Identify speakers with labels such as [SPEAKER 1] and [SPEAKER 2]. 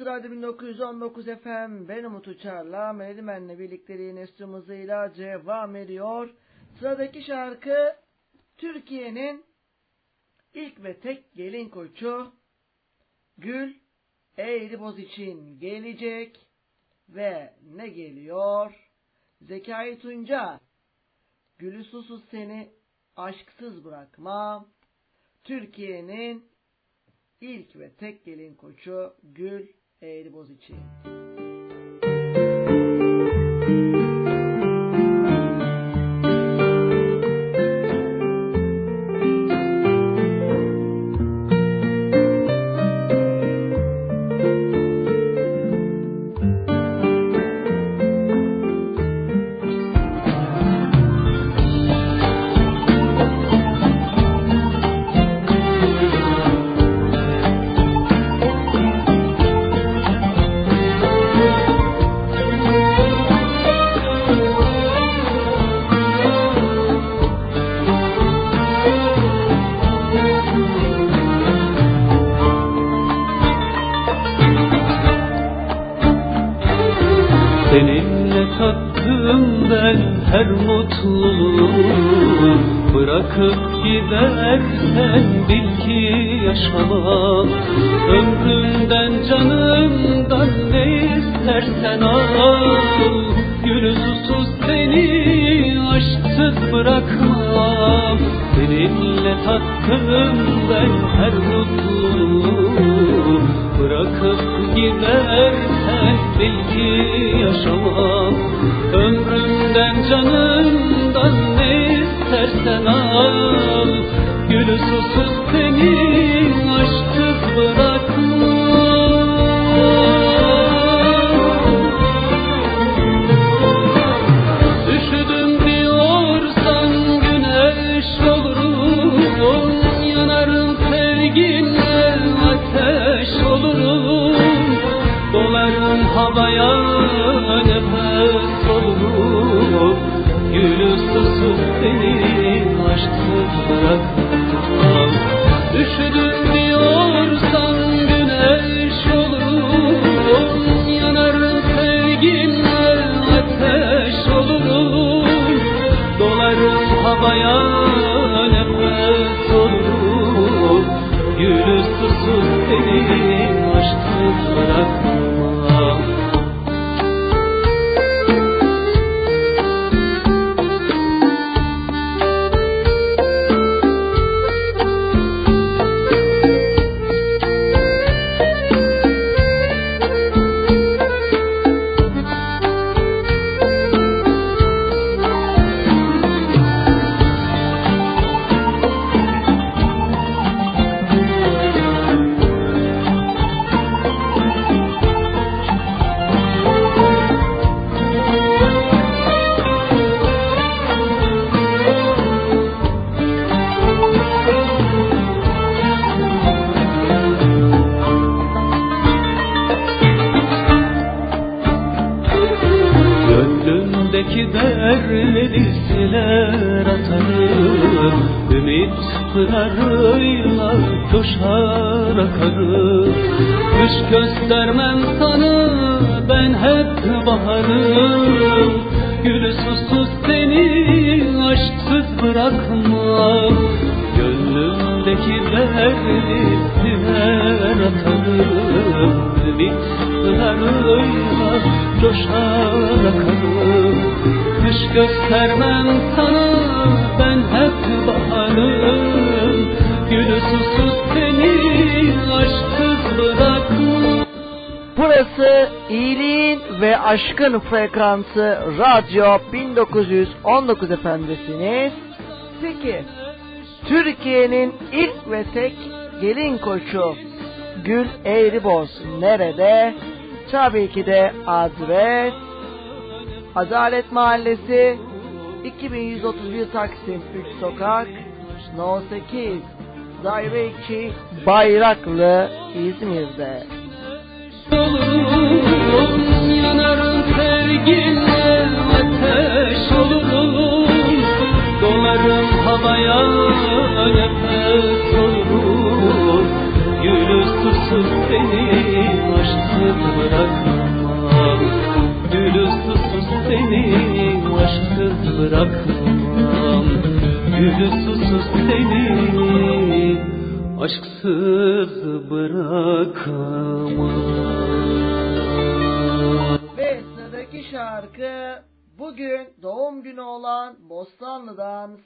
[SPEAKER 1] Burası Radyo 1919 FM. Ben Umut Uçar'la Melodimen'le birlikte Nesrin hızıyla devam ediyor. Sıradaki şarkı Türkiye'nin ilk ve tek gelin koçu Gül Eğriboz için gelecek ve ne geliyor? Zekai Tunca Gülü susuz seni aşksız bırakmam. Türkiye'nin ilk ve tek gelin koçu Gül é ele, é Depositi.
[SPEAKER 2] tattım ben her mutluluğu Bırakıp gidersen bil ki yaşamam. Ömrümden canımdan ne istersen al. Gürültüsüz seni aşksız bırakmam. Seninle tattım ben her mutluluğu Bırakıp gidersen belki yaşamam. Ömrümden canımdan ne istersen al. Gülü susuz seni bırak Üşüdüm Belki derleri siler atarım. Ümit pınarıyla coşar akarım. Kış göstermem sana ben hep baharım. Gülü susuz seni aşksız bırakmam. Eğriboz için.
[SPEAKER 1] aşkın frekansı Radyo 1919 efendisiniz. Peki, Türkiye'nin ilk ve tek gelin koçu Gül Eğriboz nerede? Tabii ki de adres Adalet Mahallesi 2131 Taksim 3 Sokak No 8 Daire 2 Bayraklı İzmir'de.
[SPEAKER 2] Yanarım sevginle ateş olurum. Dolarım havaya nefes olurum Gülü susuz beni aşksız bırakmam. Gülü susuz seni aşksız bırakmam. Gülü susuz seni aşksız bırakamam.
[SPEAKER 1] Ve sıradaki şarkı bugün doğum günü olan Bostanlı'dan